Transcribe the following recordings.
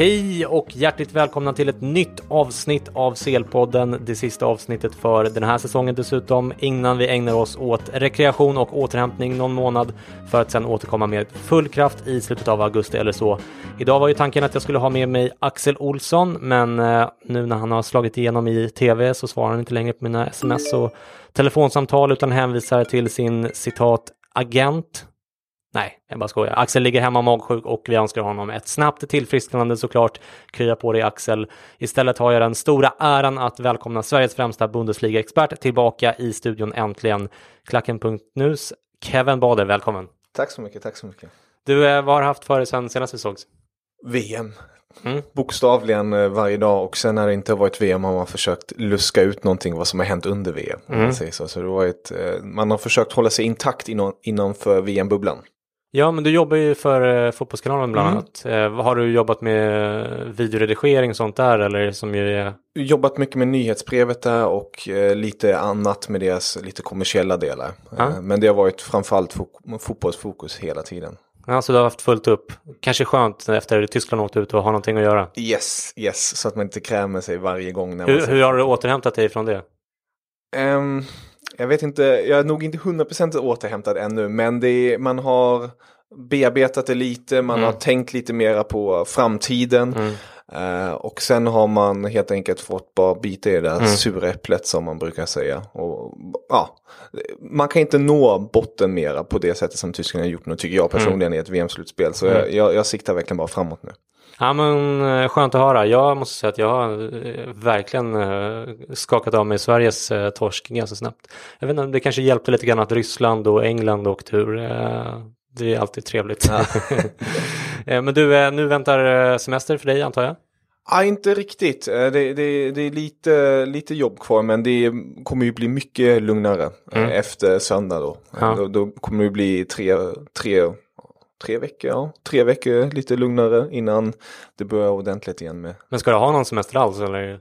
Hej och hjärtligt välkomna till ett nytt avsnitt av Selpodden. Det sista avsnittet för den här säsongen dessutom innan vi ägnar oss åt rekreation och återhämtning någon månad för att sen återkomma med full kraft i slutet av augusti eller så. Idag var ju tanken att jag skulle ha med mig Axel Olsson men eh, nu när han har slagit igenom i tv så svarar han inte längre på mina sms och telefonsamtal utan hänvisar till sin citat agent Nej, jag bara skojar. Axel ligger hemma magsjuk och vi önskar honom ett snabbt tillfrisknande såklart. Krya på dig Axel. Istället har jag den stora äran att välkomna Sveriges främsta Bundesliga-expert tillbaka i studion äntligen. Klacken.nus Kevin Bader, välkommen. Tack så mycket, tack så mycket. Du, eh, vad har du haft för dig sen senast vi sågs? VM. Mm. Bokstavligen eh, varje dag och sen när det inte har varit VM har man försökt luska ut någonting vad som har hänt under VM. Mm. man, så. Så det var ett, eh, man har försökt hålla sig intakt inom, innanför VM-bubblan. Ja, men du jobbar ju för eh, Fotbollskanalen bland Mm. annat. Eh, har du jobbat med videoredigering och sånt där eller som ju är... Jobbat mycket med nyhetsbrevet där och eh, lite annat med deras lite kommersiella delar. Ja. Eh, men det har varit framförallt fo- fotbollsfokus hela tiden. Ja, så du har haft fullt upp. Kanske skönt efter Tyskland åkte ut och ha någonting att göra. Yes, yes, så att man inte krämer sig varje gång. När man Hur, ser- hur har du återhämtat dig från det? Ehm, jag vet inte, jag är nog inte 100% återhämtad ännu, men det är, man har bearbetat det lite, man Mm. har tänkt lite mera på framtiden. Eh, och sen har man helt enkelt fått bara bita i det där Mm. sura äpplet som man brukar säga. Och, ja, man kan inte nå botten mera på det sättet som Tyskland har gjort nu, tycker jag personligen, i ett VM-slutspel. Så jag, jag, jag siktar verkligen bara framåt nu. Ja men eh, skönt att höra. Jag måste säga att jag har eh, verkligen eh, skakat av mig Sveriges torsk ganska snabbt. Jag vet inte, det kanske hjälpte lite grann att Ryssland och England åkte ur. Det är alltid trevligt. Eh, Men du, nu väntar semester för dig antar jag? Ja, inte riktigt. Det, det, det är lite, lite jobb kvar men det kommer ju bli mycket lugnare Mm. efter söndag då. Ja. då. Då kommer det bli tre, tre, tre veckor, ja. Tre veckor lite lugnare innan det börjar ordentligt igen med. Men ska du ha någon semester alls eller?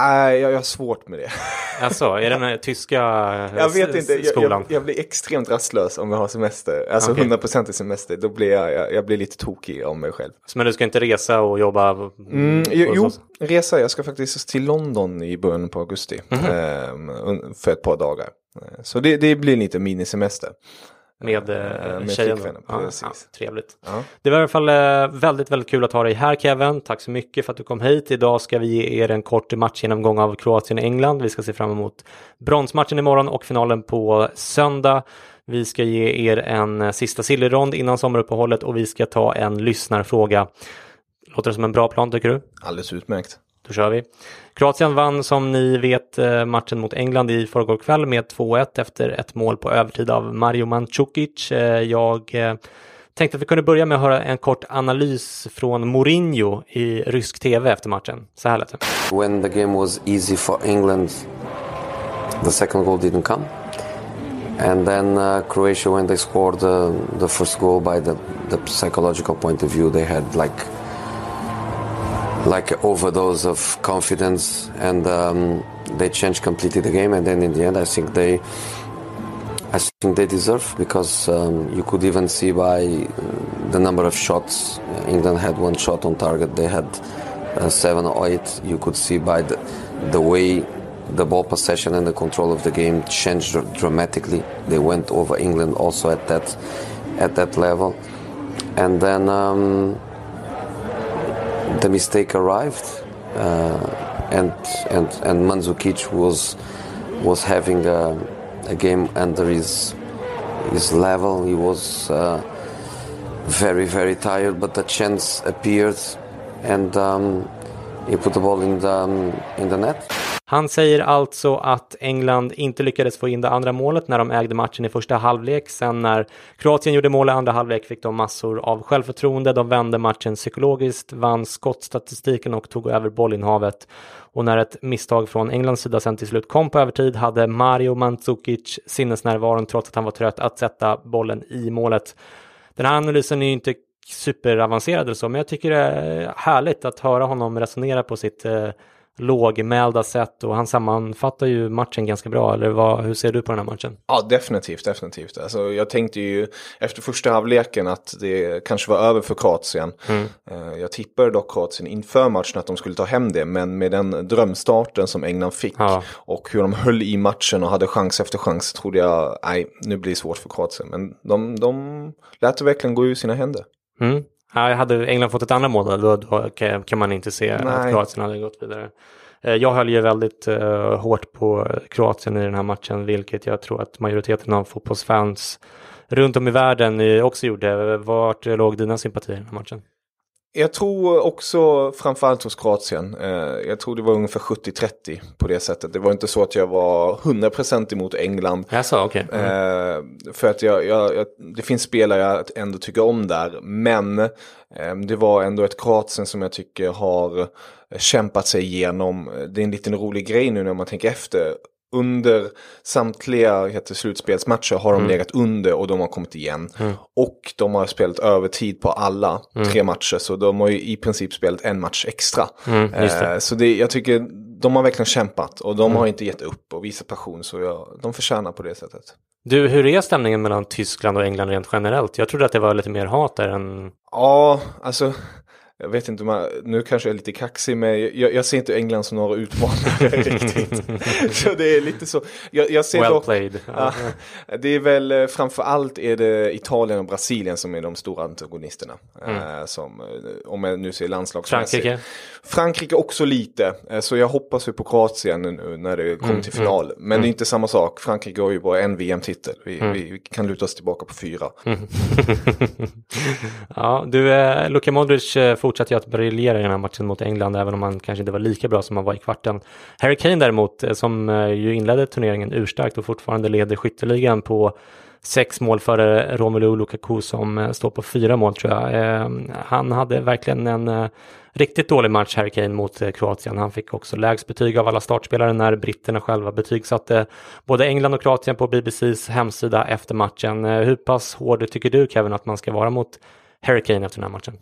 Nej, jag, jag har svårt med det. Alltså, är det den tyska eh, Jag vet s- inte, jag, skolan? jag, jag blir extremt rastlös om jag har semester. Alltså Okej. 100% i semester, då blir jag, jag, jag blir lite tokig om mig själv. Men du ska inte resa och jobba? Mm, jo, jo, resa. Jag ska faktiskt till London i början på augusti. Ehm, un- för ett par dagar. Eh, Så det, det blir lite minisemester. Med, Eh, eh, med tjejen? flickvännen, Ja, ja, trevligt. Ja. Det var i alla fall eh, väldigt, väldigt kul att ha dig här Kevin. Tack så mycket för att du kom hit. Idag ska vi ge er en kort matchgenomgång av Kroatien-England. Vi ska se fram emot bronsmatchen imorgon och finalen på söndag. Vi ska ge er en eh, sista sillyrond innan sommaruppehållet och vi ska ta en lyssnarfråga. Låter det som en bra plan tycker du? Alldeles utmärkt. Då kör vi. Kroatien vann som ni vet eh, matchen mot England i förrgår kväll med 2-1 efter ett mål på övertid av Mario Mandzukic. Eh, jag eh, tänkte att vi kunde börja med att höra en kort analys från Mourinho i rysk tv efter matchen. Så här lät det. When the game was easy for England, the second goal didn't come. And then uh, Croatia, when they scored uh, the first goal, by the, the psychological point of view, they had like like an overdose of confidence, and um, they changed completely the game. And then in the end, I think they, I think they deserve because um, you could even see by uh, the number of shots. uh, England had one shot on target. They had uh, seven or eight. You could see by the the way the ball possession and the control of the game changed dramatically. They went over England also at that at that level, and then. Um, the mistake arrived, uh, and and and Mandzukic was was having a, a game under his his level. He was uh, very very tired, but the chance appeared, and um, he put the ball in the um, in the net. Han säger alltså att England inte lyckades få in det andra målet när de ägde matchen i första halvlek. Sen när Kroatien gjorde mål i andra halvlek fick de massor av självförtroende. De vände matchen psykologiskt, vann skottstatistiken och tog över bollinnehavet. Och när ett misstag från Englands sida sen till slut kom på övertid hade Mario Mandzukic sinnesnärvaron trots att han var trött att sätta bollen i målet. Den här analysen är ju inte superavancerad eller så, men jag tycker det är härligt att höra honom resonera på sitt eh, lågmälda sätt och han sammanfattar ju matchen ganska bra. Eller vad, hur ser du på den här matchen? Ja, definitivt, definitivt. Alltså, jag tänkte ju efter första halvleken att det kanske var över för Kroatien. Eh, Jag tippade dock Kroatien inför matchen att de skulle ta hem det, men med den drömstarten som England fick Ja. och hur de höll i matchen och hade chans efter chans trodde jag, nej, nu blir det svårt för Kroatien. Men de, de lät det verkligen gå ur sina händer. Mm. Ja, hade England fått ett andra mål då, då kan man inte se att Nej. Kroatien hade gått vidare. Eh, Jag höll ju väldigt eh, hårt på Kroatien i den här matchen, vilket jag tror att majoriteten av fotbollsfans runt om i världen också gjorde. Vart låg dina sympatier i den här matchen? Jag tror också framförallt hos Kroatien. Eh, jag tror det var ungefär 70-30 på det sättet. Det var inte så att jag var 100% emot England. Jaså. Mm. Eh, för att jag, jag, jag, det finns spelare jag ändå tycker om där. Men eh, det var ändå ett Kroatien som jag tycker har kämpat sig igenom. Det är en liten rolig grej nu när man tänker efter. Under samtliga heter, slutspelsmatcher har de legat under och de har kommit igen. Och de har spelat övertid på alla tre matcher. Så de har ju i princip spelat en match extra. just det. Eh, så det, jag tycker de har verkligen kämpat och de har inte gett upp och visat passion. Så jag, de förtjänar på det sättet. Du, hur är stämningen mellan Tyskland och England rent generellt? Jag trodde att det var lite mer hat där än... Ja, alltså. Jag vet inte, jag, nu kanske jag är lite kaxig men jag, jag ser inte England som några utmanare riktigt. Så det är lite så. Jag, jag ser Well dock, played. Ja. Det är väl eh, framför allt är det Italien och Brasilien som är de stora antagonisterna. Eh, som, eh, om jag nu ser landslagsmässigt. Mm. Frankrike? Frankrike också lite. Så jag hoppas ju på Kroatien nu när det kommer Mm, till final. Men det är inte samma sak. Frankrike har ju bara en VM-titel. Vi, Mm. vi kan luta oss tillbaka på fyra. Ja, du, eh, Luka Modric eh, fortsatte ju att briljera i den här matchen mot England, även om han kanske inte var lika bra som han var i kvarten. Harry Kane däremot, eh, som eh, ju inledde turneringen urstarkt och fortfarande leder skytteligan på sex mål före Romelu Lukaku som eh, står på fyra mål tror jag. Ehm, han hade verkligen en riktigt dålig match, Harry Kane, mot Kroatien. Han fick också lägst betyg av alla startspelare när britterna själva betygsatte både England och Kroatien på BBCs hemsida efter matchen. Hur pass hård tycker du Kevin att man ska vara mot Harry Kane efter den här matchen?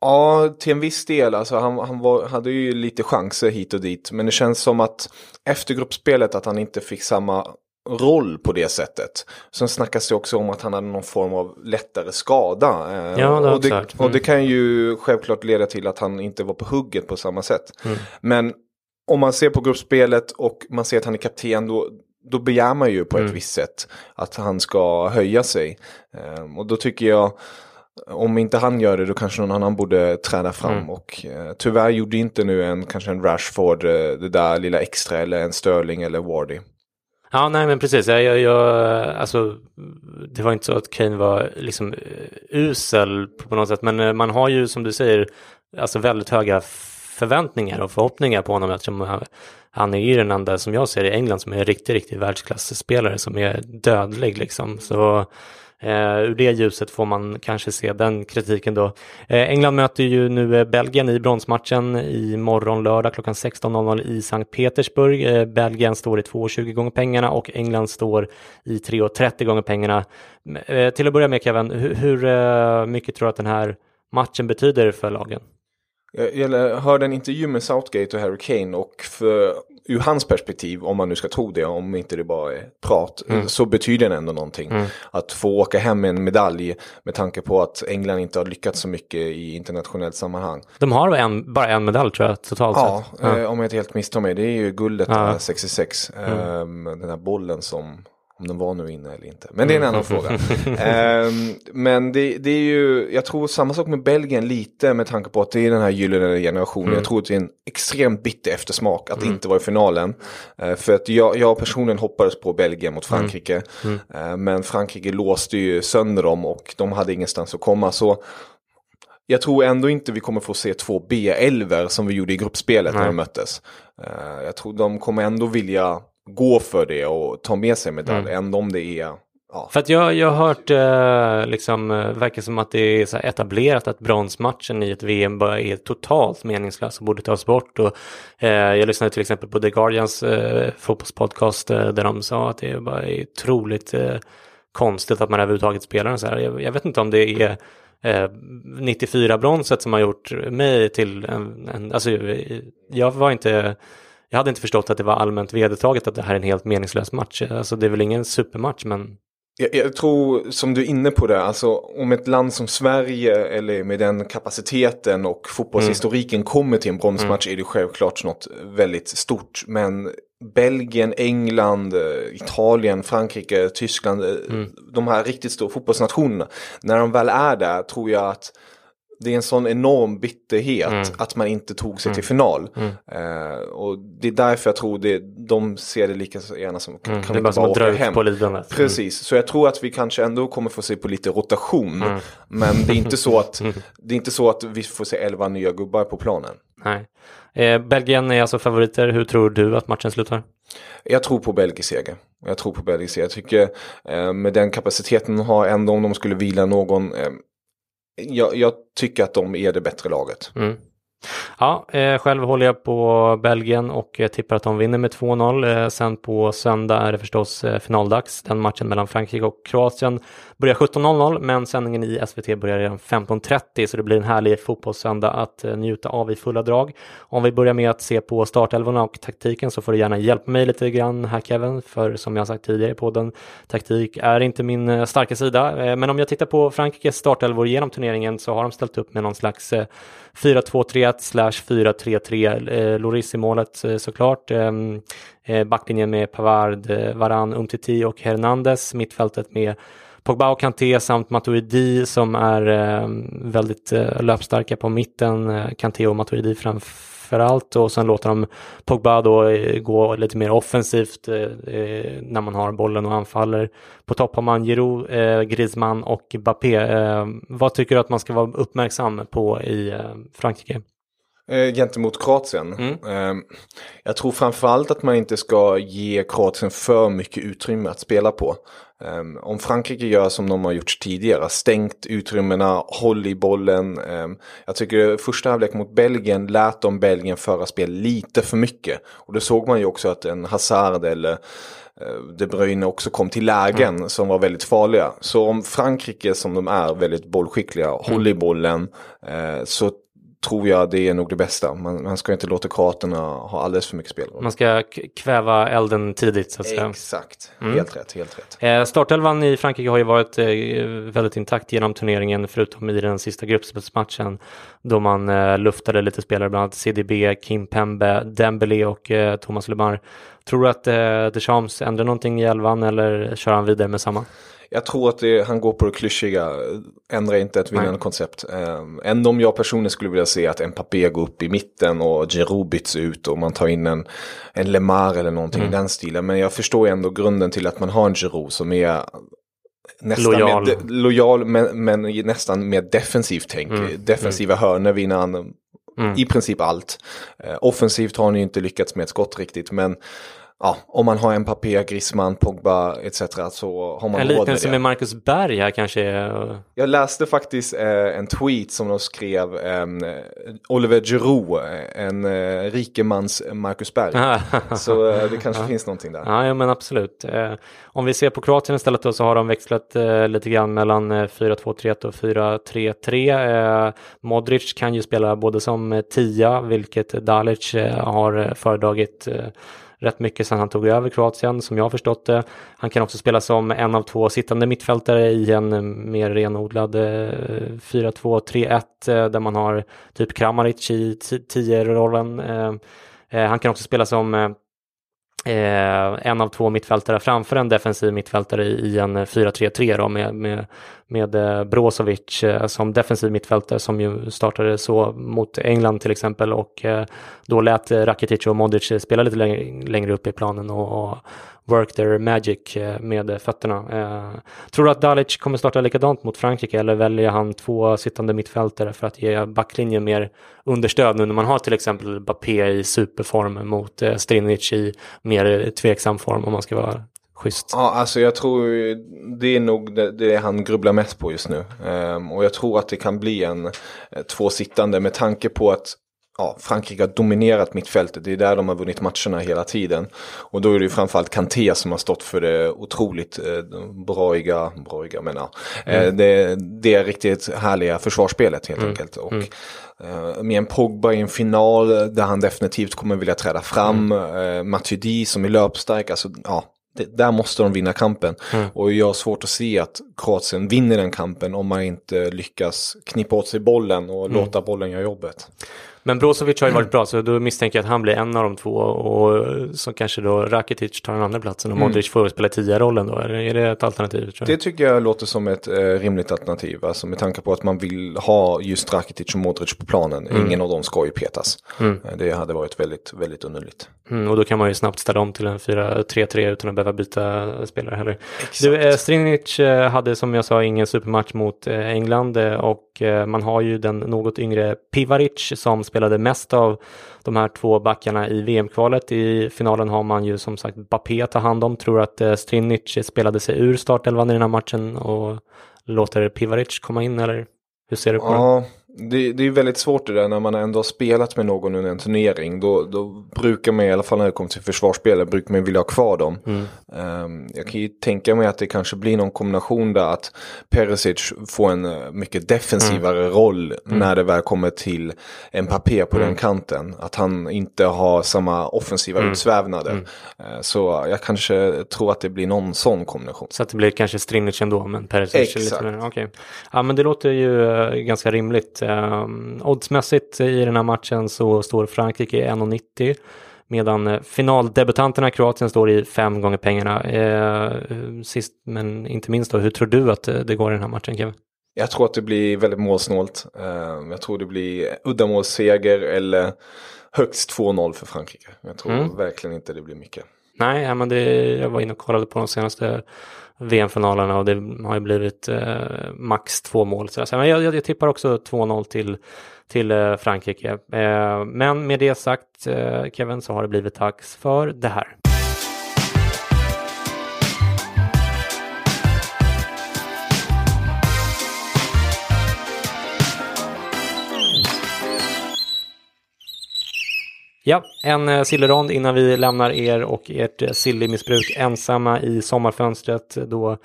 Ja, till en viss del. Alltså, han han var, hade ju lite chanser hit och dit. Men det känns som att efter gruppspelet att han inte fick samma roll på det sättet. Sen snackas det också om att han hade någon form av lättare skada. eh, Ja, det och, det, hört. och det Mm. kan ju självklart leda till att han inte var på hugget på samma sätt. Mm. Men om man ser på gruppspelet och man ser att han är kapten då, då begär man ju på ett Mm. visst sätt att han ska höja sig. Eh, och då tycker jag om inte han gör det då kanske någon annan borde träda fram. Mm. Och eh, tyvärr gjorde inte nu en, kanske en Rashford eh, det där lilla extra eller en Sterling eller Wardy. Ja, nej men precis. Jag, jag, jag, alltså, det var inte så att Kane var liksom eh, usel på något sätt, men eh, man har ju som du säger, alltså väldigt höga förväntningar och förhoppningar på honom eftersom han, är ju den enda som jag ser i England som är en riktig, riktig världsklasspelare som är dödlig liksom. Så Eh, ur det ljuset får man kanske se den kritiken då. Eh, England möter ju nu eh, Belgien i bronsmatchen i morgon lördag klockan 16.00 i Sankt Petersburg. Eh, Belgien står i 2,20 gånger pengarna och England står i 3,30 gånger pengarna. Eh, till att börja med Kevin, hur, hur mycket tror du att den här matchen betyder för lagen? Jag, jag hörde en intervju med Southgate och Harry Kane och för, ur hans perspektiv, om man nu ska tro det, om inte det bara är prat, så betyder det ändå någonting. Att få åka hem med en medalj med tanke på att England inte har lyckats så mycket i internationellt sammanhang. De har en, bara en medalj tror jag totalt Ja, sett. Ja. eh, om jag inte helt misstar mig. Det är ju guldet Ja. där, 66. Ehm, den här bollen som, om den var nu inne eller inte. Men det är en annan fråga. Ehm, men det, det är ju, jag tror samma sak med Belgien lite med tanke på att det är den här gyllene generationen. Jag tror att det är en extremt bitter eftersmak att inte vara i finalen. Eh, för att jag, jag personligen hoppades på Belgien mot Frankrike. Eh, men Frankrike låste ju sönder dem och de hade ingenstans att komma. Så jag tror ändå inte vi kommer få se två B-11 som vi gjorde i gruppspelet när Nej. de möttes. Eh, jag tror de kommer ändå vilja gå för det och ta med sig medalj, Mm. ändå om det är... Ja. För att jag, jag har hört, eh, liksom, eh, verkar som att det är så etablerat att bronsmatchen i ett VM bara är totalt meningslös och borde tas bort. Och, eh, jag lyssnade till exempel på The Guardians eh, fotbollspodcast eh, där de sa att det bara är otroligt eh, konstigt att man överhuvudtaget spelar den så här. Jag, jag vet inte om det är eh, 94-bronset som har gjort mig till en, en alltså jag var inte jag hade inte förstått att det var allmänt vedertaget att det här är en helt meningslös match. Alltså det är väl ingen supermatch men Jag, jag tror, som du är inne på det, alltså om ett land som Sverige eller med den kapaciteten och fotbollshistoriken kommer till en bronsmatch är det självklart något väldigt stort. Men Belgien, England, eh, Italien, Frankrike, Tyskland, eh, de här riktigt stora fotbollsnationerna. När de väl är där tror jag att det är en sån enorm bitterhet att man inte tog sig till final. Eh, och det är därför jag tror det, de ser det lika gärna som kan det vi är bara bara dra åka hem. på lidandet. Precis, så jag tror att vi kanske ändå kommer få se på lite rotation. Men det är, inte så att, det är inte så att vi får se elva nya gubbar på planen. Nej. Eh, Belgien är alltså favoriter. Hur tror du att matchen slutar? Jag tror på belgisk seger. Jag tror på belgisk seger. Jag tycker eh, med den kapaciteten de har, ändå om de skulle vila någon. Eh, jag, jag tycker att de är det bättre laget. Mm. Ja, eh, själv håller jag på Belgien och eh, tippar att de vinner med 2-0. Eh, sen på söndag är det förstås eh, finaldags. Den matchen mellan Frankrike och Kroatien börjar 17.00 men sändningen i SVT börjar redan 15.30 så det blir en härlig fotbollssöndag att eh, njuta av i fulla drag. Om vi börjar med att se på startelvorna och taktiken så får du gärna hjälpa mig lite grann här Kevin, för som jag sagt tidigare på den taktik är inte min eh, starka sida. Eh, men om jag tittar på Frankrikes startelvor genom turneringen så har de ställt upp med någon slags 4-2-3-1 slash 4-3-3. Loris i målet såklart. Ehm, backlinjen med Pavard, Varan, Umtiti och Hernandez. Mittfältet med Pogba och Kanté samt Matuidi som är eh, väldigt eh, löpstarka på mitten. Eh, Kanté och Matuidi framförallt och sen låter de Pogba då eh, gå lite mer offensivt eh, eh när man har bollen och anfaller. På topp har man Giroud, eh, Griezmann och Bappé. Eh, vad tycker du att man ska vara uppmärksam på i eh, Frankrike? Eh, gentemot Kroatien. Eh, jag tror framförallt att man inte ska ge Kroatien för mycket utrymme att spela på. Eh, om Frankrike gör som de har gjort tidigare, stängt utrymmena, håll i bollen. Eh, jag tycker första halvlek mot Belgien lät de Belgien föra spel lite för mycket. Och då såg man ju också att en Hazard eller eh, De Bruyne också kom till lägen som var väldigt farliga. Så om Frankrike som de är väldigt bollskickliga håller i bollen eh, så tror jag det är nog det bästa. Man, man ska inte låta kroaterna ha alldeles för mycket spelrum. Man ska kväva elden tidigt så att säga. Exakt, helt rätt, helt rätt. Eh, startelvan i Frankrike har ju varit eh, väldigt intakt genom turneringen förutom i den sista gruppspelsmatchen då man eh, luftade lite spelare, bland annat CDB, Kim Pembe, Dembélé och eh, Thomas Lemar. Tror du att eh, Deschamps ändrar någonting i elvan eller kör han vidare med samma? Jag tror att det, han går på det klyschiga, ändrar inte ett vinnande koncept. Um, ändå om jag personligen skulle vilja se att Mbappé går upp i mitten och Giroud byts ut och man tar in en, en Lemar eller någonting i den stilen. Men jag förstår ändå grunden till att man har en Giroud som är nästan Lojal. Mer, de, lojal men, men nästan mer defensivt tänk. Defensiva hörnor vinner han i princip allt. Eh, offensivt har han ju inte lyckats med ett skott riktigt men ja, om man har Mbappé, Griezmann, Pogba etc. så har man En liknelse med Marcus Berg här kanske är... Jag läste faktiskt eh, en tweet som de skrev, eh, Oliver Giroud, eh, en eh, rikemans Marcus Berg. så eh, det kanske finns någonting där. Ja, ja men absolut. Eh, om vi ser på Kroatien istället då så har de växlat eh, lite grann mellan eh, 4-2-3-1 och 4-3-3. Eh, Modric kan ju spela både som tia, vilket Dalic har föredragit rätt mycket sedan han tog över Kroatien, som jag har förstått det. Han kan också spela som en av två sittande mittfältare i en eh, mer renodlad eh, 4-2-3-1 eh, där man har typ Kramaric i 10-rollen. Han kan också spela som eh, en av två mittfältare framför en defensiv mittfältare i, en 4-3-3 med, med, med eh, Brozovic eh, som defensiv mittfältare som ju startade så mot England till exempel och eh, då lät Rakitic och Modric spela lite längre, upp i planen och, work their magic med fötterna. Tror du att Dalic kommer starta likadant mot Frankrike eller väljer han två sittande mittfältare för att ge backlinjen mer understöd nu när man har till exempel Bappé i superform mot Strinic i mer tveksam form om man ska vara schysst. Ja, alltså jag tror det är nog det, det han grubblar mest på just nu. Ehm, och jag tror att det kan bli en eh, två sittande med tanke på att ja, Frankrike har dominerat mittfältet. Det är där de har vunnit matcherna hela tiden. Och då är det ju framförallt Kanté som har stått för det otroligt eh, braiga, braiga men ja, eh, det, det riktigt härliga försvarsspelet helt enkelt. Och, eh, med en Pogba i en final där han definitivt kommer vilja träda fram. Mm. Eh, Matuidi som är löpstark, alltså ja. Det, där måste de vinna kampen. Och jag har svårt att se att Kroatien vinner den kampen om man inte lyckas knippa åt sig bollen och låta bollen göra jobbet. Men Brozovic har ju varit bra så då misstänker jag att han blir en av de två och så kanske då Rakitic tar den andra platsen och Modric får spela tia rollen då. Eller är det ett alternativ? Det tycker jag låter som ett eh, rimligt alternativ. Alltså med tanke på att man vill ha just Rakitic och Modric på planen. Ingen av dem ska ju petas. Eh, Det hade varit väldigt, väldigt underligt. Mm, och då kan man ju snabbt ställa om till en 4-3-3 utan att behöva byta spelare heller. Du, eh, Strinic eh, hade som jag sa ingen supermatch mot eh, England och man har ju den något yngre Pivaric som spelade mest av de här två backarna i VM-kvalet. I finalen har man ju som sagt Bappé att ta hand om. Tror att eh, Strinic spelade sig ur startelvan i den här matchen och låter Pivaric komma in eller hur ser du på? Ja, det, det är väldigt svårt det där när man ändå har spelat med någon under en turnering. Då, då brukar man i alla fall när det kommer till försvarsspel, brukar man vilja ha kvar dem. Ehm, jag kan ju tänka mig att det kanske blir någon kombination där att Perisic får en eh, mycket defensivare roll när det väl kommer till Mbappé på den kanten. Att han inte har samma offensiva utsvävnader. Eh, så jag kanske tror att det blir någon sån kombination. Så att det blir kanske Strinic ändå, men Perisic är Exakt. lite mer... Okej. Ja, men det låter ju eh, ganska rimligt. Um, oddsmässigt i den här matchen så står Frankrike i 1,90 medan eh, finaldebutanterna Kroatien står i fem gånger pengarna. Eh, sist men inte minst då, hur tror du att eh, det går i den här matchen Kevin? Jag tror att det blir väldigt målsnålt. Ehm, jag tror det blir uddamålsseger eller högst 2-0 för Frankrike. Jag tror verkligen inte det blir mycket. Nej, men det, jag var inne och kollade på de senaste VM-finalerna och det har ju blivit eh, max två mål. Så jag, jag, jag tippar också 2-0 till, till eh, Frankrike. Eh, men med det sagt, eh, Kevin, så har det blivit dags för det här. Ja, en eh, sillerond innan vi lämnar er och ert eh, sillimissbruk ensamma i sommarfönstret då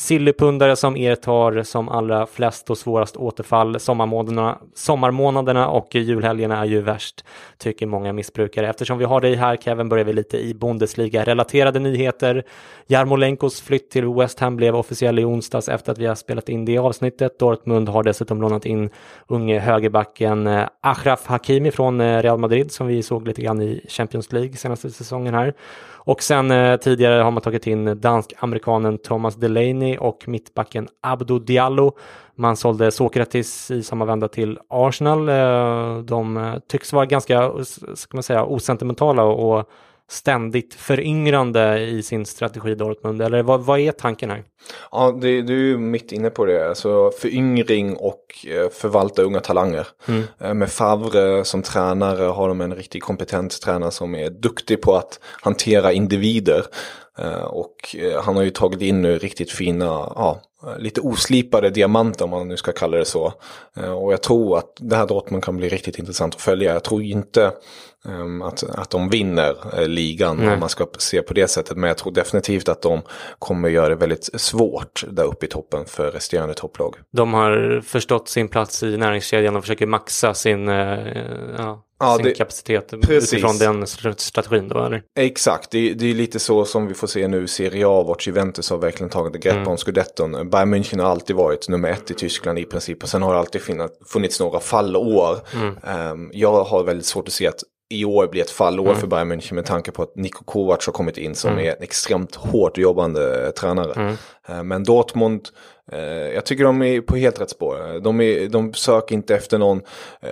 sillypundare som er tar som allra flest och svårast återfall. Sommarmånaderna, sommarmånaderna och julhelgerna är ju värst, tycker många missbrukare. Eftersom vi har dig här Kevin börjar vi lite i Bundesliga-relaterade nyheter. Jarmolenkos flytt till West Ham blev officiell i onsdags efter att vi har spelat in det avsnittet. Dortmund har dessutom lånat in unge högerbacken eh, Achraf Hakimi från eh, Real Madrid som vi såg lite grann i Champions League senaste säsongen här. Och sen eh, tidigare har man tagit in dansk-amerikanen Thomas Delaney och mittbacken Abdo Diallo. Man sålde Sokratis i samma vända till Arsenal. Eh, de eh, tycks vara ganska, ska man säga, osentimentala och ständigt föryngrande i sin strategi Dortmund? Eller vad, vad är tanken här? Ja, det, du är ju mitt inne på det. Alltså föryngring och eh, förvalta unga talanger. Mm. Med Favre som tränare har de en riktigt kompetent tränare som är duktig på att hantera individer. Eh, och han har ju tagit in nu riktigt fina, ja, lite oslipade diamanter om man nu ska kalla det så. Och jag tror att det här Dortmund kan bli riktigt intressant att följa. Jag tror inte um, att, att de vinner ligan Nej. om man ska se på det sättet. Men jag tror definitivt att de kommer göra det väldigt svårt där uppe i toppen för resterande topplag. De har förstått sin plats i näringskedjan och försöker maxa sin, ja, ja, sin det, kapacitet precis. utifrån den strategin då eller? Exakt, det, det är lite så som vi får se nu i Serie A vart Juventus har verkligen tagit grepp mm. om scudetton. Bayern München har alltid varit nummer ett i Tyskland i princip och sen har det alltid funnits några fallår. Mm. Um, jag har väldigt svårt att se att i år blir ett fallår mm. för Bayern München med tanke på att Niko Kovac har kommit in som mm. är en extremt hårt jobbande tränare. Mm. Eh, men Dortmund, jag tycker de är på helt rätt spår. De, är, de söker inte efter någon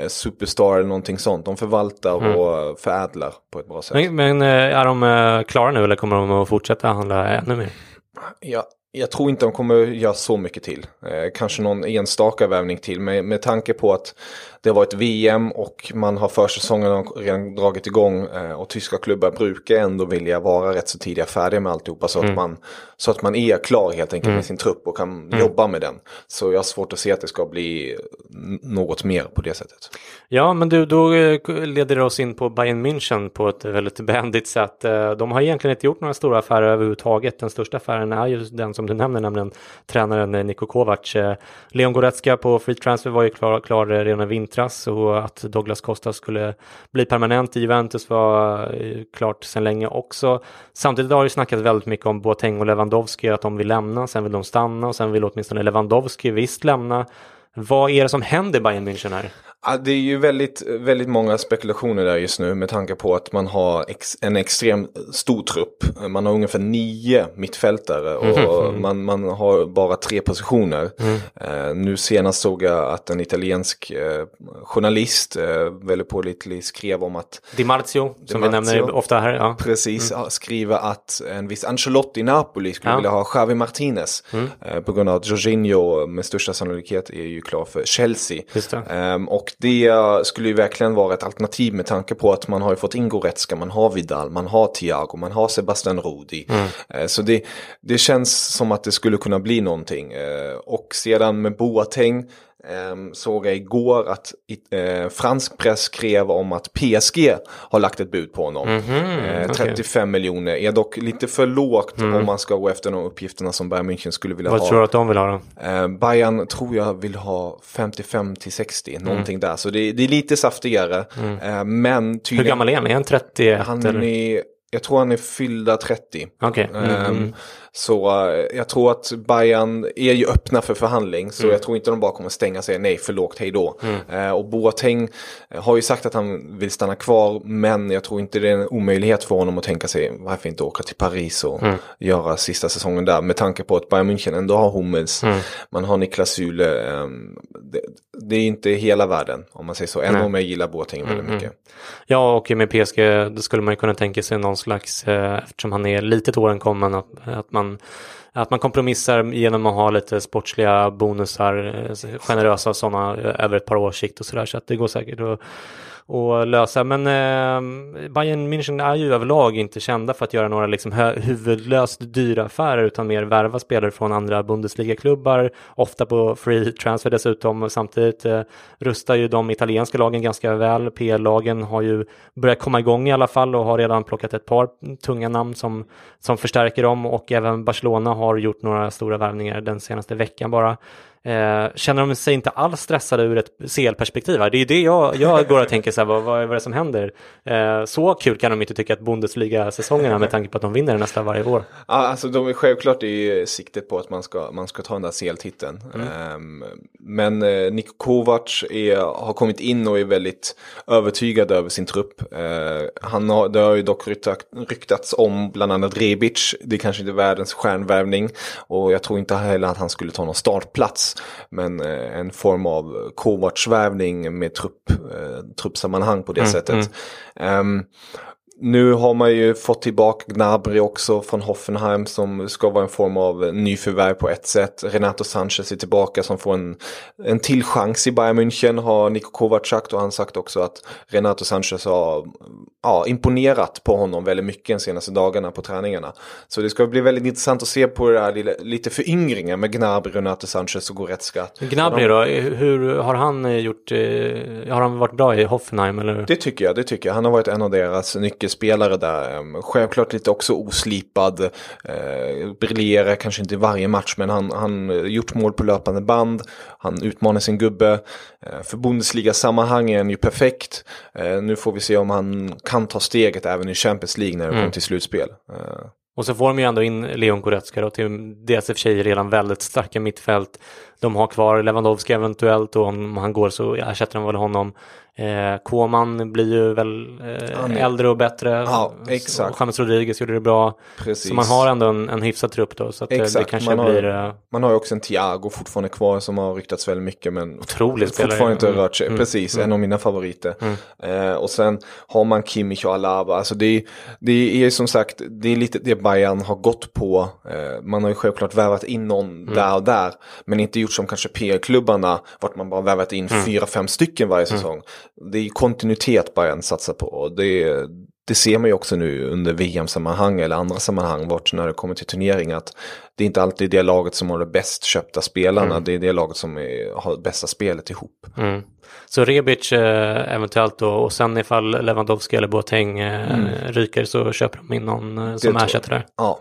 superstar eller någonting sånt. De förvaltar mm. och förädlar på ett bra sätt. Men, men är de klara nu eller kommer de att fortsätta handla ännu mer? Ja, jag tror inte de kommer göra så mycket till. Eh, kanske någon enstaka värvning till. Men med tanke på att det har varit VM och man har försäsongen redan dragit igång. Eh, och tyska klubbar brukar ändå vilja vara rätt så tidiga färdiga med alltihopa. Så, mm. att, man, så att man är klar helt enkelt mm. med sin trupp och kan mm. jobba med den. Så jag har svårt att se att det ska bli något mer på det sättet. Ja, men du, då eh, leder det oss in på Bayern München på ett väldigt behändigt sätt. De har egentligen inte gjort några stora affärer överhuvudtaget. Den största affären är ju den som du nämner, nämligen tränaren Niko Kovac. Eh, Leon Goretzka på free transfer var ju klar, klar redan i vintras och att Douglas Costa skulle bli permanent i Juventus var eh, klart sedan länge också. Samtidigt har det snackats väldigt mycket om Boateng och Lewandowski, att de vill lämna, sen vill de stanna och sen vill åtminstone Lewandowski visst lämna. Vad är det som händer i Bayern München här? Ja, det är ju väldigt, väldigt många spekulationer där just nu med tanke på att man har ex, en extremt stor trupp. Man har ungefär nio mittfältare och mm. man, man har bara tre positioner. Mm. Uh, nu senast såg jag att en italiensk uh, journalist, uh, väldigt pålitlig, skrev om att... Di Marzio, Di som Marzio, vi nämner ofta här. Ja. Precis, mm. skriver att en viss Ancelotti i Napoli skulle ja. vilja ha Javi Martinez. Uh, på grund av att Jorginho med största sannolikhet är ju klar för Chelsea. Um, och det skulle ju verkligen vara ett alternativ med tanke på att man har ju fått in Goretzka, man har Vidal, man har Thiago, man har Sebastian Rudi. Mm. Eh, så det, det känns som att det skulle kunna bli någonting. Eh, och sedan med Boateng såg jag igår att uh, fransk press skrev om att PSG har lagt ett bud på honom. Mm -hmm, uh, 35 okay. miljoner är dock lite för lågt mm. om man ska gå efter de uppgifterna som Bayern München skulle vilja Vad ha. Vad tror du att de vill ha då? Uh, Bayern tror jag vill ha 55 till 60, mm. någonting där. Så det, det, är lite saftigare. Mm. men tydligen, Hur gammal är han? Är han 31? Han är, jag tror han är fyllda 30. Okay. Mm. Så uh, jag tror att Bayern är ju öppna för förhandling. Så mm. jag tror inte de bara kommer stänga sig nej för lågt hej då. Mm. Uh, och Boateng har ju sagt att han vill stanna kvar. Men jag tror inte det är en omöjlighet för honom att tänka sig varför inte åka till Paris och mm. göra sista säsongen där. Med tanke på att Bayern München ändå har Hummels. Mm. Man har Niklas Sule. Um, det, det, är inte hela världen om man säger så. Även om jag gillar Boateng väldigt mm, mycket. Ja och med PSG skulle man ju kunna tänka sig någon slags, eh, eftersom han är lite till åren kommen, att, att man att man kompromissar genom att ha lite sportsliga bonusar, eh, generösa sådana eh, över ett par års sikt och sådär. Så att det går säkert att att lösa. Men eh, Bayern München är ju överlag inte kända för att göra några liksom huvudlöst dyra affärer utan mer värva spelare från andra Bundesliga-klubbar, ofta på free transfer dessutom. Samtidigt eh, rustar ju de italienska lagen ganska väl. PL-lagen har ju börjat komma igång i alla fall och har redan plockat ett par tunga namn som, som förstärker dem och även Barcelona har gjort några stora värvningar den senaste veckan bara. Eh, känner de sig inte alls stressade ur ett CL-perspektiv? Det är ju det jag, jag går och tänker så här, vad, vad, är det som händer? Eh, så kul kan de inte tycka att Bundesliga-säsongerna med tanke på att de vinner nästa varje år. Ja, alltså de är självklart i siktet på att man ska, man ska ta den där CL-titeln. Mm. Um, men eh, Niko Kovac är, har kommit in och är väldigt övertygad över sin trupp. Uh, han har, det har ju dock ryktat, ryktats om bland annat Rebic. Det är kanske inte världens stjärnvärvning. Och jag tror inte heller att han skulle ta någon startplats. Men eh, en form av Kovac-värvning med trupp, eh, truppsammanhang på det mm, sättet. Mm. Um, nu har man ju fått tillbaka Gnabry också från Hoffenheim som ska vara en form av nyförvärv på ett sätt. Renato Sanchez är tillbaka som får en, en till chans i Bayern München har Niko Kovac sagt och han sagt också att Renato Sanchez har ja, imponerat på honom väldigt mycket de senaste dagarna på träningarna. Så det ska bli väldigt intressant att se på det här lite föryngringen med Gnabry, Renato Sanchez och Goretzka. Gnabry då, hur har han gjort, eh, har han varit bra i Hoffenheim eller? Det tycker jag, det tycker jag. Han har varit en av deras nyckelspelare där. Ehm, självklart lite också oslipad, eh, briljerar kanske inte i varje match men han har gjort mål på löpande band. Han utmanar sin gubbe. Eh, för Bundesliga-sammanhang är han ju perfekt. Eh, nu får vi se om han kan ta steget även i Champions League när det mm. kommer till slutspel. Eh, och så får de ju ändå in Leon Goretzka då till deras i och för sig redan väldigt starka mittfält. De har kvar Lewandowski eventuellt och om han går så ersätter de väl honom. Eh, Koman blir ju väl eh, äldre och bättre. Ja, exakt. Och James Rodriguez gjorde det bra. Precis. Så man har ändå en, en hyfsad trupp då. Så att eh, exakt. det kanske man blir... Har, eh... Man har ju också en Thiago fortfarande kvar som har ryktats väldigt mycket men Otroligt fortfarande inte rört sig. Mm. Precis, mm. en av mina favoriter. Mm. Eh, och sen har man Kimmich och Alaba. Alltså det, det är som sagt, det är lite det Bayern har gått på. Eh, man har ju självklart värvat in någon mm. där och där. Men inte gjort som kanske PR-klubbarna, vart man bara värvat in mm. fyra, fem stycken varje mm. säsong. Det är kontinuitet Bayern satsar på. Och det, det ser man ju också nu under VM-sammanhang eller andra sammanhang, vart när det kommer till turneringar. Att det är inte alltid det laget som har det bäst köpta spelarna, mm. det är det laget som är, har det bästa spelet ihop. Mm. Så Rebic eh, eventuellt då, och sen ifall Lewandowski eller Boateng eh, mm. ryker så köper de in någon eh, som ersätter där. Ja.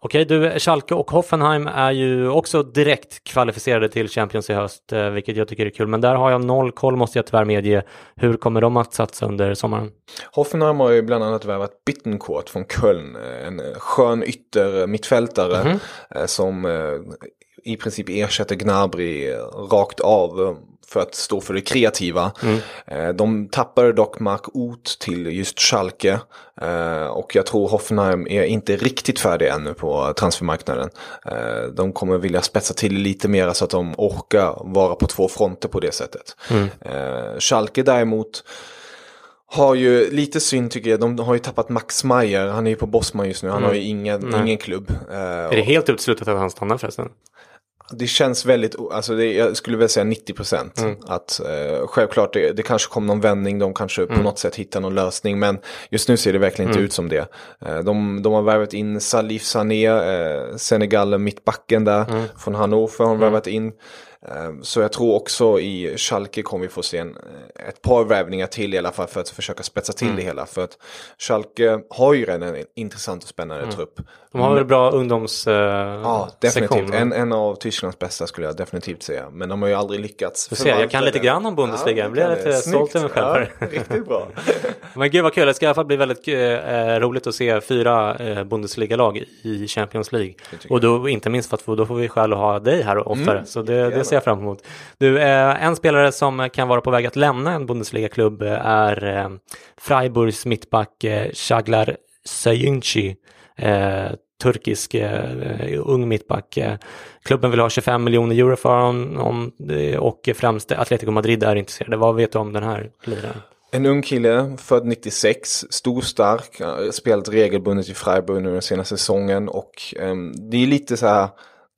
Okej, du, Schalke och Hoffenheim är ju också direkt kvalificerade till Champions i höst, eh, vilket jag tycker är kul. Men där har jag noll koll, måste jag tyvärr medge. Hur kommer de att satsa under sommaren? Hoffenheim har ju bland annat värvat Bittencourt från Köln, en skön ytter mittfältare mm -hmm. som i princip ersätter Gnabry rakt av för att stå för det kreativa. Mm. Eh, de tappade dock Mark Oth till just Schalke eh, och jag tror Hoffenheim är inte riktigt färdig ännu på transfermarknaden. Eh, de kommer vilja spetsa till lite mer så att de orkar vara på två fronter på det sättet. Mm. Schalke däremot har ju lite synd tycker jag. De har ju tappat Max Meyer. Han är ju på Bosman just nu. Han mm. har ju ingen, ingen klubb. Är det helt uteslutet att han stannar förresten? Det känns väldigt, alltså det, jag skulle väl säga 90 procent. Mm. Att eh, självklart det, det kanske kommer någon vändning, de kanske mm. på något sätt hittar någon lösning. Men just nu ser det verkligen inte mm. ut som det. Eh, de, de har värvat in Salif Sané, eh, Senegal mittbacken där. Mm. Från Hannover har de mm. värvat in. Ehm, Så jag tror också i Schalke kommer vi få se en, ett par värvningar till i alla fall för att försöka spetsa till Mm. det hela. För att Schalke har ju redan en intressant och spännande Mm. trupp. De har väl bra ungdoms eh, Ja, definitivt. sektion? En, en av Tysklands bästa skulle jag definitivt säga. Men de har ju aldrig lyckats. Du ser, jag kan lite grann om Bundesliga. Jag du blir lite stolt över mig själv. Ja, riktigt bra. Men gud vad kul, det ska i alla fall bli väldigt eh, roligt att se fyra eh, Bundesliga-lag i Champions League. Och då inte minst för att då får vi skäl att ha dig här oftare, Mm, så det, det ser jag fram emot. Du, eh, en spelare som kan vara på väg att lämna en Bundesliga-klubb är eh, Freiburgs mittback eh, Shaglar Sayunchi. Eh, turkisk eh, ung mittback. Eh, klubben vill ha 25 miljoner euro för honom eh, och främst Atletico Madrid är intresserade. Vad vet du om den här liraren? En ung kille, född 96, stor, stark, eh, spelat regelbundet i Freiburg nu den senaste säsongen och ehm, det är lite så här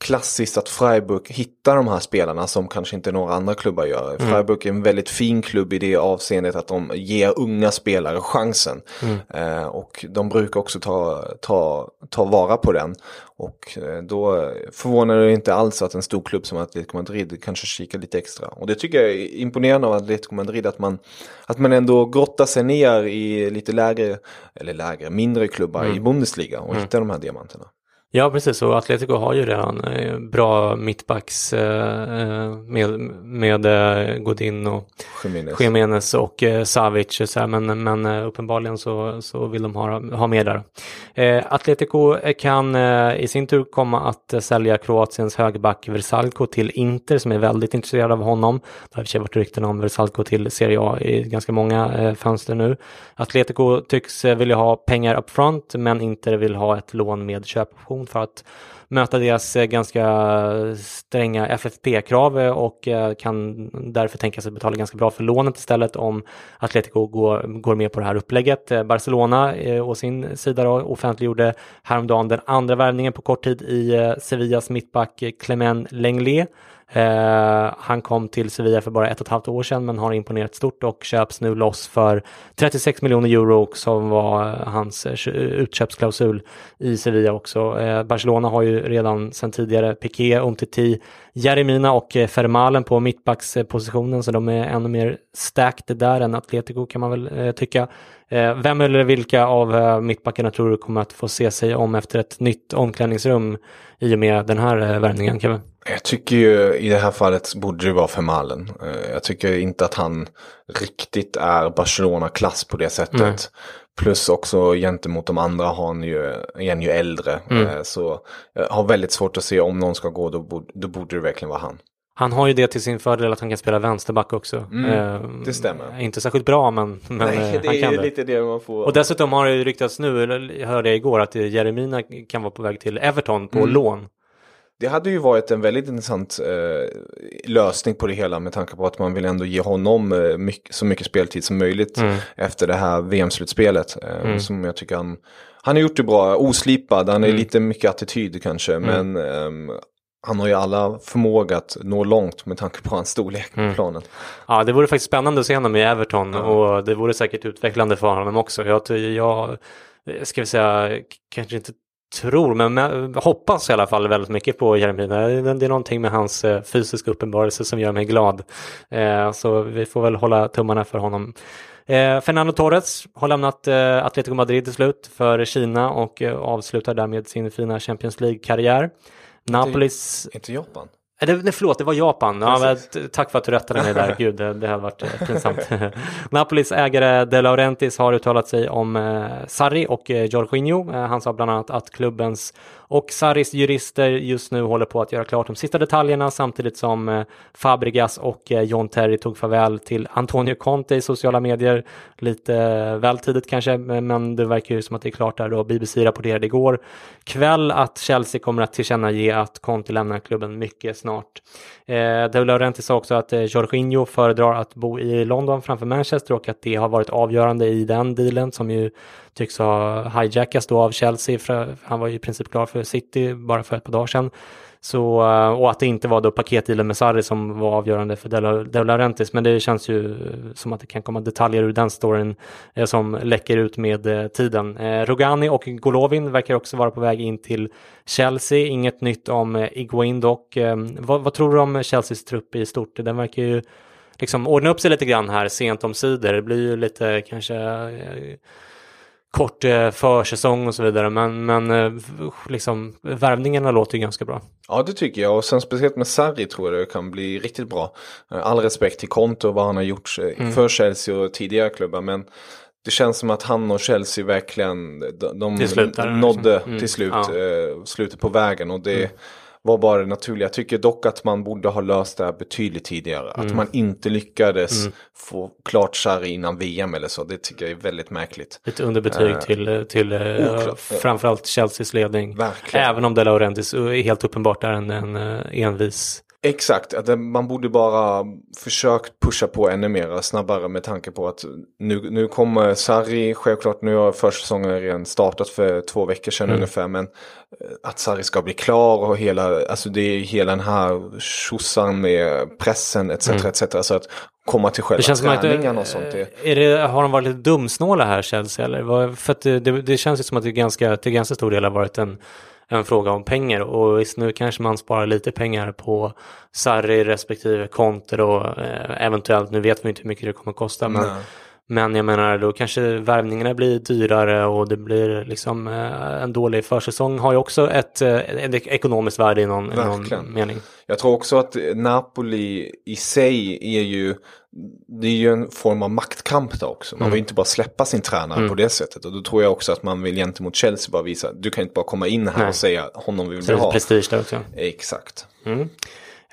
klassiskt att Freiburg hittar de här spelarna som kanske inte några andra klubbar gör. Mm. Freiburg är en väldigt fin klubb i det avseendet att de ger unga spelare chansen. Mm. Eh, och de brukar också ta, ta, ta vara på den. Och eh, då förvånar det inte alls att en stor klubb som Atletico Madrid kanske kikar lite extra. Och det tycker jag är imponerande av Atletico Madrid att man, att man ändå grottar sig ner i lite lägre, eller lägre, mindre klubbar Mm. i Bundesliga och Mm. hittar de här diamanterna. Ja, precis. Och Atletico har ju redan eh, bra mittbacks eh, eh, med, med Godin och. Jimenez och Savic. Så här, men men uppenbarligen så, så vill de ha, ha mer där. Atletico kan i sin tur komma att sälja Kroatiens högerback Versalco till Inter som är väldigt intresserad av honom. Det har i och för sig varit rykten om Versalco till Serie A i ganska många fönster nu. Atletico tycks vilja ha pengar up front men Inter vill ha ett lån med köpoption för att möta deras eh, ganska stränga FFP-krav eh, och eh, kan därför tänka sig betala ganska bra för lånet istället om Atletico går, går med på det här upplägget. Barcelona å sin sida då, offentliggjorde häromdagen den andra värvningen på kort tid i Sevillas mittback Clement Lenglet. Eh, han kom till Sevilla för bara ett och ett halvt år sedan men har imponerat stort och köps nu loss för 36 miljoner euro som var hans eh, utköpsklausul i Sevilla också. Eh, Barcelona har ju redan sedan tidigare Piqué, Umtiti, Jeremina och eh, Fermalen på mittbackspositionen så de är ännu mer stacked där än Atletico kan man väl eh, tycka. Eh, vem eller vilka av eh, mittbackarna tror du kommer att få se sig om efter ett nytt omklädningsrum i och med den här eh, värvningen Kevin? Jag tycker ju i det här fallet borde det vara Vermaelen. Eh, Jag tycker inte att han riktigt är Barcelona-klass på det sättet. Nej. Plus också gentemot de andra har han ju, är han ju äldre. Mm. Eh, Så jag har väldigt svårt att se om någon ska gå, då borde, då borde det verkligen vara han. Han har ju det till sin fördel att han kan spela vänsterback också. Mm, Eh, det stämmer. Inte särskilt bra men, men Nej, det han kan är det. lite det man får. Och dessutom har det ju ryktats nu, hörde jag igår, att Jeremina kan vara på väg till Everton på Mm. lån. Det hade ju varit en väldigt intressant eh, lösning på det hela med tanke på att man vill ändå ge honom eh, mycket, så mycket speltid som möjligt Mm. efter det här VM-slutspelet. Eh, Mm. Som jag tycker han, han har gjort det bra, oslipad, han är Mm. lite mycket attityd kanske, Mm. men ehm, han har ju alla förmåga att nå långt med tanke på hans storlek på Mm. planen. Ja, det vore faktiskt spännande att se honom i Everton och det vore säkert utvecklande för honom också. Jag, jag ska vi säga, kanske inte tror, men hoppas i alla fall väldigt mycket på Jeremina. Det är någonting med hans eh, fysiska uppenbarelse som gör mig glad. Eh, Så vi får väl hålla tummarna för honom. Eh, Fernando Torres har lämnat Atletico Madrid till slut för Kina och avslutar därmed sin fina Champions League-karriär. Napolis Inte Japan? Det, nej, förlåt, det var Japan. Ja, men, tack för att du rättade mig där. Gud, det, det hade varit eh, pinsamt. Napolis ägare De Laurentiis har uttalat sig om eh, Sarri och eh, Jorginho. Eh, han sa bland annat att klubbens och Sarris jurister just nu håller på att göra klart de sista detaljerna samtidigt som eh, Fabregas och eh, John Terry tog farväl till Antonio Conte i sociala medier. Lite eh, väl tidigt kanske, men det verkar ju som att det är klart där då. BBC rapporterade igår kväll att Chelsea kommer att tillkännage att Conte lämnar klubben mycket snart. Eh, De Laurentiis sa också att eh, Jorginho föredrar att bo i London framför Manchester och att det har varit avgörande i den dealen som ju tycks ha hijackats då av Chelsea. För han var ju i princip klar för City bara för ett par dagar sedan. Så, eh, och att det inte var då paketdealen med Sarri som var avgörande för De Laurentiis. Men det känns ju som att det kan komma detaljer ur den storyn eh, som läcker ut med eh, tiden. Rogani och Golovin verkar också vara på väg in till Chelsea. Inget nytt om Iguain dock. Vad, vad tror du om Chelseas trupp i stort? Den verkar ju liksom ordna upp sig lite grann här sent om sidor. Det blir ju lite kanske kort eh, försäsong och så vidare. Men, men eh, liksom värvningarna låter ju ganska bra. Ja det tycker jag och sen speciellt med Sarri tror jag det kan bli riktigt bra. Eh, All respekt till Konto och vad han har gjort Mm. för Chelsea och tidigare klubbar men det känns som att han och Chelsea verkligen de, de Till slut nådde liksom. Mm. till slut Ja. eh, slutet på vägen och det var bara det naturliga. Jag tycker dock att man borde ha löst det här betydligt tidigare. Mm. Att man inte lyckades få klart Sarri innan VM eller så. Det tycker jag är väldigt märkligt. Lite underbetyg Eh, till, till eh, framförallt Chelseas ledning. Verkligen. Även om De Laurentiis är helt uppenbart är en, en eh, envis. Exakt, att det- man borde bara försökt pusha på ännu mer snabbare med tanke på att nu, nu kommer Sarri, självklart nu har försäsongen redan startat för två veckor sedan Mm. ungefär, men eh, att Sarri ska bli klar och hela, alltså det är hela den här tjosan med pressen etc. etc. Så att komma till själva Mm. Det känns som att träningarna och sånt. Det, är det, har de varit lite dumsnåla här Chelsea eller? För det, det, det känns ju som att det ganska, till ganska stor del har varit en, en fråga om pengar och visst nu kanske man sparar lite pengar på Sarri respektive Conte och eh, eventuellt, nu vet vi inte hur mycket det kommer att kosta men, Nej men jag menar då kanske värvningarna blir dyrare och det blir liksom eh, en dålig försäsong har ju också ett, eh, ett ekonomiskt värde i någon, i någon mening. Jag tror också att Napoli i sig är ju, det är ju en form av maktkamp där också. Man Mm. vill inte bara släppa sin tränare på det sättet. Och då tror jag också att man vill gentemot Chelsea bara visa, du kan inte bara komma in här Nej. och säga honom vill Så vi det är ha. prestige där också. Exakt.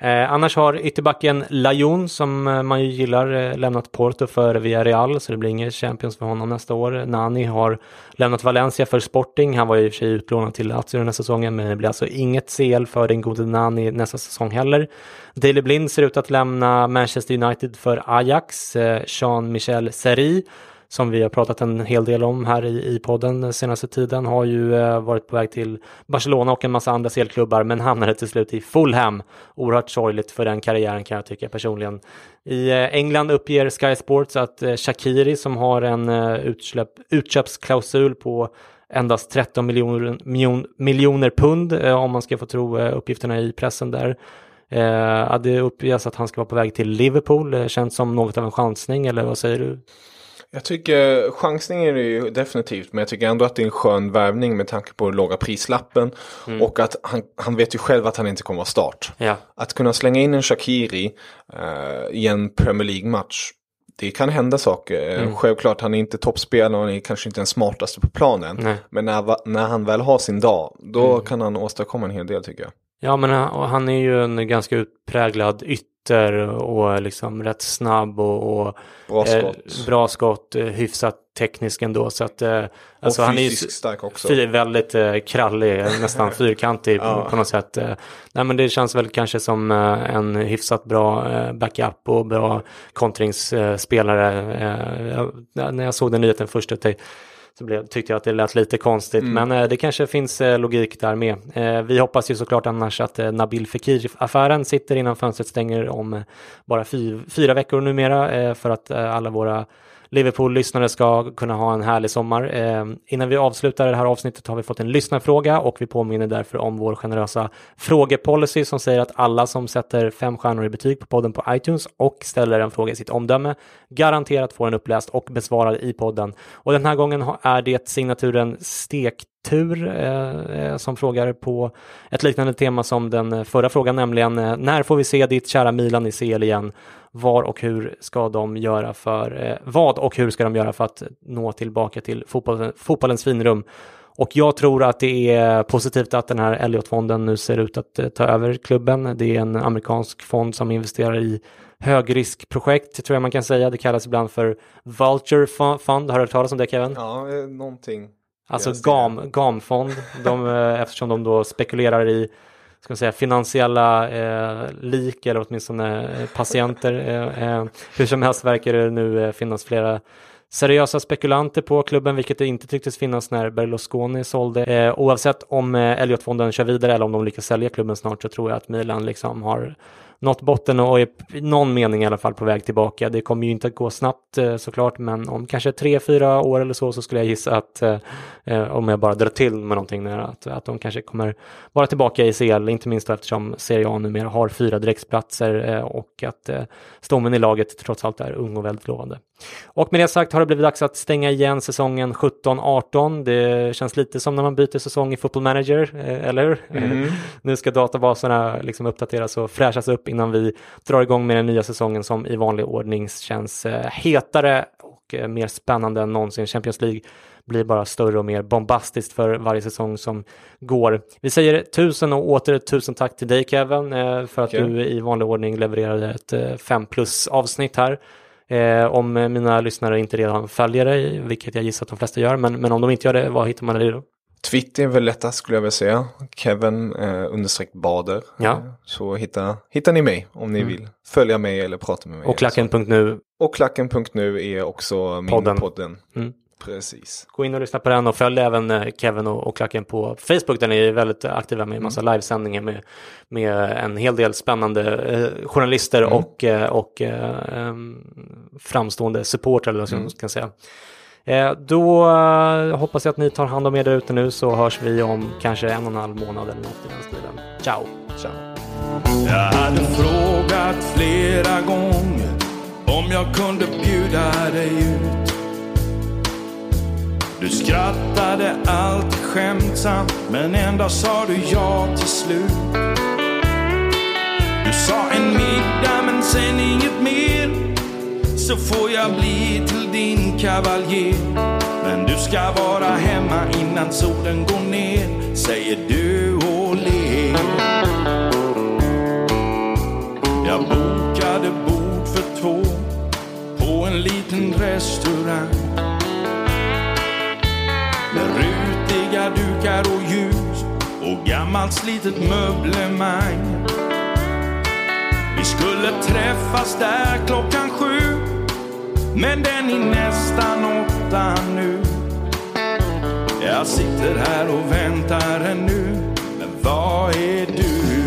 Eh, annars har ytterbacken Lajon som eh, man ju gillar eh, lämnat Porto för Villarreal så det blir inget Champions för honom nästa år. Nani har lämnat Valencia för Sporting. Han var ju i och för sig utlånad till Lazio den här säsongen men det blir alltså inget CL för den gode Nani nästa säsong heller. Daley Blind ser ut att lämna Manchester United för Ajax. Eh, Jean-Michel Seri som vi har pratat en hel del om här i, i podden den senaste tiden har ju eh, varit på väg till Barcelona och en massa andra selklubbar men hamnade till slut i Fulham. Oerhört sorgligt för den karriären kan jag tycka personligen. I eh, England uppger Sky Sports att eh, Shakiri som har en eh, utköpsklausul på endast 13 miljoner, miljon, miljoner pund eh, om man ska få tro eh, uppgifterna i pressen där. Eh, det uppges att han ska vara på väg till Liverpool. Eh, det känns som något av en chansning eller vad säger du? Jag tycker chansning är ju definitivt, men jag tycker ändå att det är en skön värvning med tanke på låga prislappen. Och att han, han vet ju själv att han inte kommer att vara start. Ja. Att kunna slänga in en Shakiri eh, i en Premier League-match, det kan hända saker. Eh, Självklart, han är inte toppspelare och han är kanske inte den smartaste på planen. Nej. Men när, när han väl har sin dag, då kan han åstadkomma en hel del tycker jag. Ja, men han är ju en ganska utpräglad ytter och liksom rätt snabb och, och Bra eh, skott. bra skott, eh, hyfsat teknisk ändå. Så att, eh, alltså och han är fysiskt stark också. väldigt eh, krallig, nästan fyrkantig Ja. på, något sätt. Eh, nej, men det känns väl kanske som eh, en hyfsat bra eh, backup och bra kontringsspelare. Eh, när jag såg den nyheten först så blev, tyckte jag att det lät lite konstigt. Men eh, det kanske finns eh, logik där med. Eh, vi hoppas ju såklart annars att Nabil Fekir-affären sitter innan fönstret stänger om bara fy, fyra veckor numera för att alla våra Liverpool-lyssnare ska kunna ha en härlig sommar. Eh, innan vi avslutar det här avsnittet har vi fått en lyssnarfråga och vi påminner därför om vår generösa frågepolicy som säger att alla som sätter fem stjärnor i betyg på podden på iTunes och ställer en fråga i sitt omdöme garanterat får den uppläst och besvarad i podden. Och den här gången är det signaturen stekt tur eh, eh, som frågar på ett liknande tema som den eh, förra frågan, nämligen eh, när får vi se ditt kära Milan i CL igen? Var och hur ska de göra för, eh, vad och hur ska de göra för att nå tillbaka till fotboll, fotbollens finrum? Och jag tror att det är positivt att den här Elliot-fonden nu ser ut att eh, ta över klubben. Det är en amerikansk fond som investerar i högriskprojekt, tror jag man kan säga. Det kallas ibland för Vulture Fund. Har du hört talas om det Kevin? Ja, eh, någonting. Alltså. GAM, GAM-fond, de, eh, eftersom de då spekulerar i ska man säga, finansiella eh, lik eller åtminstone eh, patienter. Eh, eh, hur som helst verkar det nu eh, finnas flera seriösa spekulanter på klubben, vilket det inte tycktes finnas när Berlusconi sålde. Eh, oavsett om eh, Elliot-fonden kör vidare eller om de lyckas sälja klubben snart så tror jag att Milan liksom har nått botten och är i någon mening i alla fall på väg tillbaka. Det kommer ju inte att gå snabbt eh, såklart, men om kanske tre, fyra år eller så så skulle jag gissa att eh, eh, om jag bara drar till med någonting där, att, att de kanske kommer vara tillbaka i CL, inte minst eftersom Serie A numera har fyra direktplatser och att stommen i laget trots allt är ung och väldigt lovande. Och med det sagt har det blivit dags att stänga igen säsongen 17-18. Det känns lite som när man byter säsong i Football Manager, eller mm. nu ska databaserna liksom uppdateras och fräschas upp innan vi drar igång med den nya säsongen som i vanlig ordning känns eh, hetare och eh, mer spännande än någonsin. Champions League blir bara större och mer bombastiskt för varje säsong som går. Vi säger tusen och åter tusen tack till dig Kevin eh, för att okay. du i vanlig ordning levererade ett fem plus avsnitt här. Om mina lyssnare inte redan följer dig, vilket jag gissar att de flesta gör, men, men om de inte gör det, var hittar man dig då? Twitter är väl lättast skulle jag vilja säga. Kevin eh, understreck Bader. Ja. Eh, så hittar, hittar ni mig om ni mm. vill följa mig eller prata med mig. Och klacken.nu. Och klacken.nu är också min podden. podden. Mm. Precis. Gå in och lyssna på den och följ även eh, Kevin och, och Klacken på Facebook där ni är väldigt aktiva med en massa mm. livesändningar med, med en hel del spännande eh, journalister mm. och, eh, och eh, framstående supportrar eller vad man mm. ska säga. Eh, då eh, hoppas jag att ni tar hand om er där ute nu så hörs vi om kanske en och en halv månad eller något i den stilen. Ciao! Ciao! Jag hade frågat flera gånger om jag kunde bjuda dig ut. Du skrattade alltid skämtsamt men ändå sa du ja till slut. Du sa en middag men sen inget mer så får jag bli till din kavaljer. Men du ska vara hemma innan solen går ner, säger du och ler. Jag bokade bord för två på en liten restaurang. Med rutiga dukar och ljus och gammalt slitet möblemang. Vi skulle träffas där klockan sju men den är nästan åtta nu. Jag sitter här och väntar ännu, men vad är du?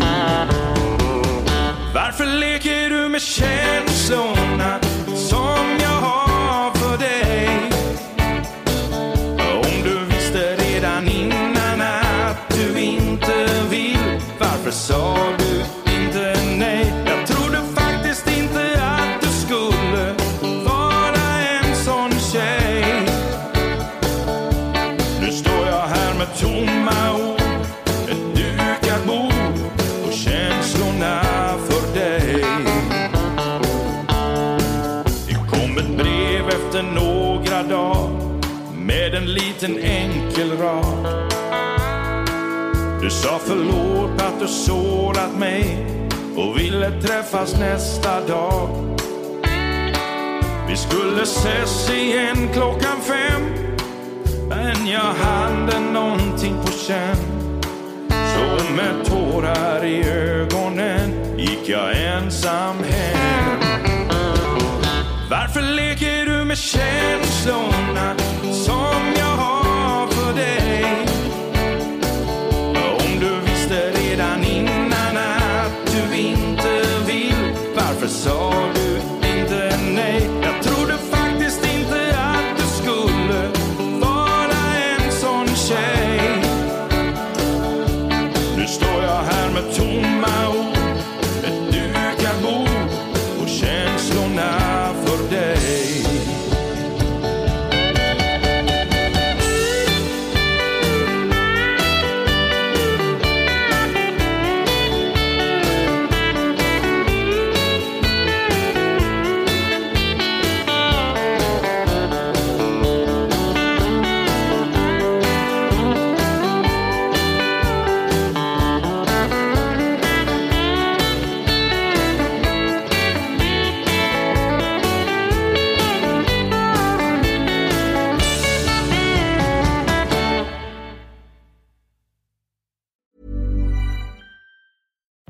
Varför leker du med känslorna som jag har för dig? Om du visste redan innan att du inte vill, varför sa du liten enkel rad. Du sa förlåt att du sårat mig och ville träffas nästa dag. Vi skulle ses igen klockan fem men jag hade någonting på känn. Så med tårar i ögonen gick jag ensam hem. Varför leker du med känslorna som jag har för dig? Om du visste redan innan att du inte vill, varför sa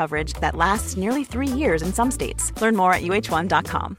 coverage that lasts nearly three years in some states. Learn more at uh1.com.